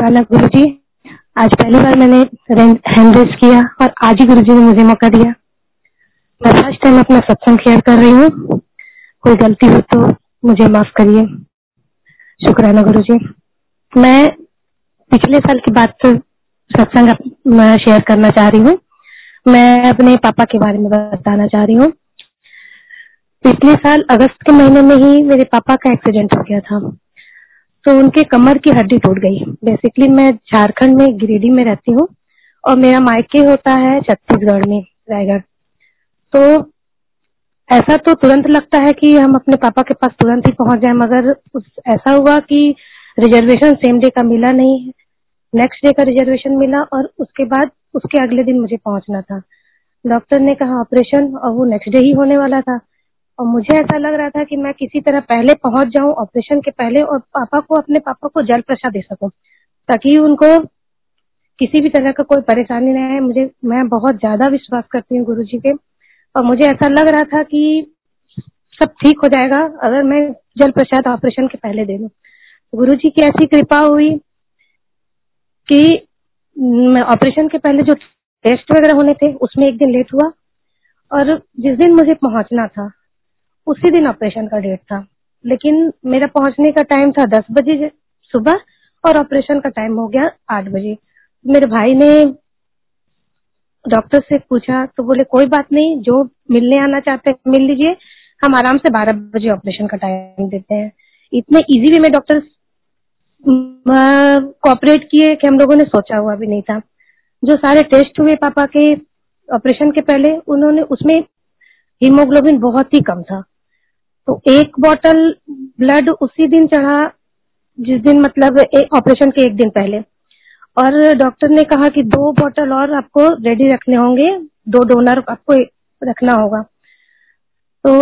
शुक्राना गुरु जी आज पहली बार मैंने हैंड रेस किया और आज ही गुरु जी ने मुझे मौका दिया। मैं फ़र्स्ट टाइम अपना सत्संग शेयर कर रही हूँ। कोई गलती हो तो मुझे माफ़ करिए। शुक्राना गुरु जी मैं पिछले साल की बात से सत्संग शेयर करना चाह रही हूँ। मैं अपने पापा के बारे में बताना चाह रही हूँ। पिछले साल अगस्त के महीने में ही मेरे पापा का एक्सीडेंट हो गया था। तो उनके कमर की हड्डी टूट गई। बेसिकली मैं झारखंड में गिरिडीह में रहती हूँ और मेरा मायके होता है छत्तीसगढ़ में, रायगढ़। तो ऐसा तो तुरंत लगता है कि हम अपने पापा के पास तुरंत ही पहुँच जाए, मगर उस, ऐसा हुआ कि रिजर्वेशन सेम डे का मिला नहीं। नेक्स्ट डे का रिजर्वेशन मिला और उसके बाद उसके अगले दिन मुझे पहुँचना था। डॉक्टर ने कहा ऑपरेशन और वो नेक्स्ट डे ही होने वाला था। और मुझे ऐसा लग रहा था कि मैं किसी तरह पहले पहुँच जाऊँ ऑपरेशन के पहले और पापा को, अपने पापा को जल प्रसाद दे सकूँ, ताकि उनको किसी भी तरह का कोई परेशानी नहीं है मुझे, मैं बहुत ज़्यादा विश्वास करती हूँ गुरु जी के। और मुझे ऐसा लग रहा था कि सब ठीक हो जाएगा अगर मैं जल प्रसाद ऑपरेशन के पहले दे दू। गुरु जी की ऐसी कृपा हुई कि ऑपरेशन के पहले जो टेस्ट वगैरह होने थे, उसमें एक दिन लेट हुआ और जिस दिन मुझे पहुँचना था उसी दिन ऑपरेशन का डेट था। लेकिन मेरा पहुँचने का टाइम था दस बजे सुबह और ऑपरेशन का टाइम हो गया आठ बजे। मेरे भाई ने डॉक्टर से पूछा तो बोले, कोई बात नहीं, जो मिलने आना चाहते हैं, मिल लीजिए। हम आराम से बारह बजे ऑपरेशन का टाइम देते हैं। इतने इजी वे में डॉक्टर कोऑपरेट किए कि हम लोगों ने सोचा हुआ भी नहीं था। जो सारे टेस्ट हुए पापा के ऑपरेशन के पहले, उन्होंने उसमें हीमोग्लोबिन बहुत ही कम था। तो एक बोतल ब्लड उसी दिन चढ़ा, जिस दिन मतलब ऑपरेशन के एक दिन पहले। और डॉक्टर ने कहा कि दो बोतल और आपको रेडी रखने होंगे, दो डोनर आपको रखना होगा। तो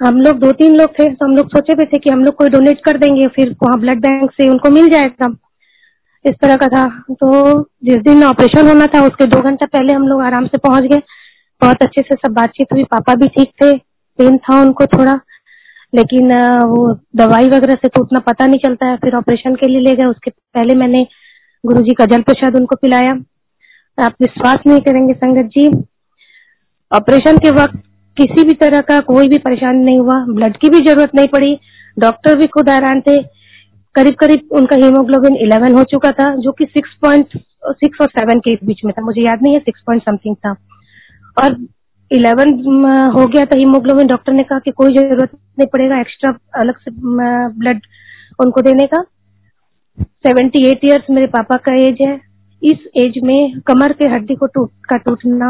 हम लोग, दो तीन लोग थे तो हम लोग सोचे भी थे कि हम लोग कोई डोनेट कर देंगे, फिर वहाँ ब्लड बैंक से उनको मिल जाएगा। इस तरह का था। तो जिस दिन ऑपरेशन होना था, उसके दो घंटा पहले हम लोग आराम से पहुँच गए। बहुत अच्छे से सब बातचीत हुई। पापा भी ठीक थे। पेन था उनको थोड़ा। लेकिन वो दवाई वगैरह से तो उतना पता नहीं चलता है, फिर ऑपरेशन के लिए ले गए, उसके पहले मैंने गुरु जी का जल प्रसाद उनको पिलाया। आप विश्वास नहीं करेंगे संगत जी, ऑपरेशन के वक्त किसी भी तरह का कोई भी परेशानी नहीं हुआ, ब्लड की भी ज़रूरत नहीं पड़ी, डॉक्टर भी खुद हैरान थे। करीब करीब उनका हीमोग्लोबिन 11 हो चुका था, जो कि 6.6 और 7 के बीच में था, मुझे याद नहीं है 6 पॉइंट समथिंग था। और इलेवन हो गया था हीमोग्लोबिन। डॉक्टर ने कहा कि कोई ज़रूरत नहीं पड़ेगा, एक्स्ट्रा अलग से ब्लड उनको देने का। सेवेंटी एट ईयर्स मेरे पापा का एज है। इस एज में कमर के हड्डी को टूट, का टूटना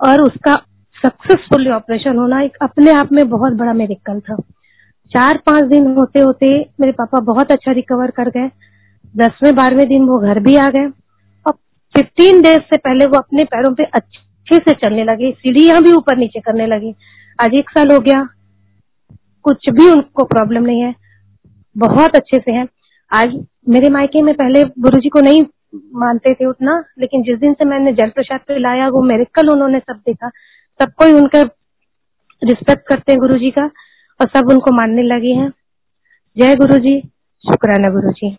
और उसका सक्सेसफुली ऑपरेशन होना एक अपने आप में बहुत बड़ा मेरिकल था। चार पाँच दिन होते होते मेरे पापा बहुत अच्छा रिकवर कर गए। दसवें, बारहवें दिन वो घर भी आ गए। और फिफ्टीन डेज़ से पहले वो अपने पैरों पे अच्छे अच्छे से चलने लगे, सीढ़ियाँ भी ऊपर नीचे करने लगे। आज एक साल हो गया, कुछ भी उनको प्रॉब्लम नहीं है। बहुत अच्छे से है। आज मेरे मायके में पहले गुरु जी को नहीं मानते थे उतना, लेकिन जिस दिन से मैंने जल प्रसाद पे लाया, वो मेरे कल उन्होंने सब देखा। सब कोई उनका रिस्पेक्ट करते हैं गुरु जी का, और सब उनको मानने लगे हैं। जय गुरु जी शुक्राना गुरु जी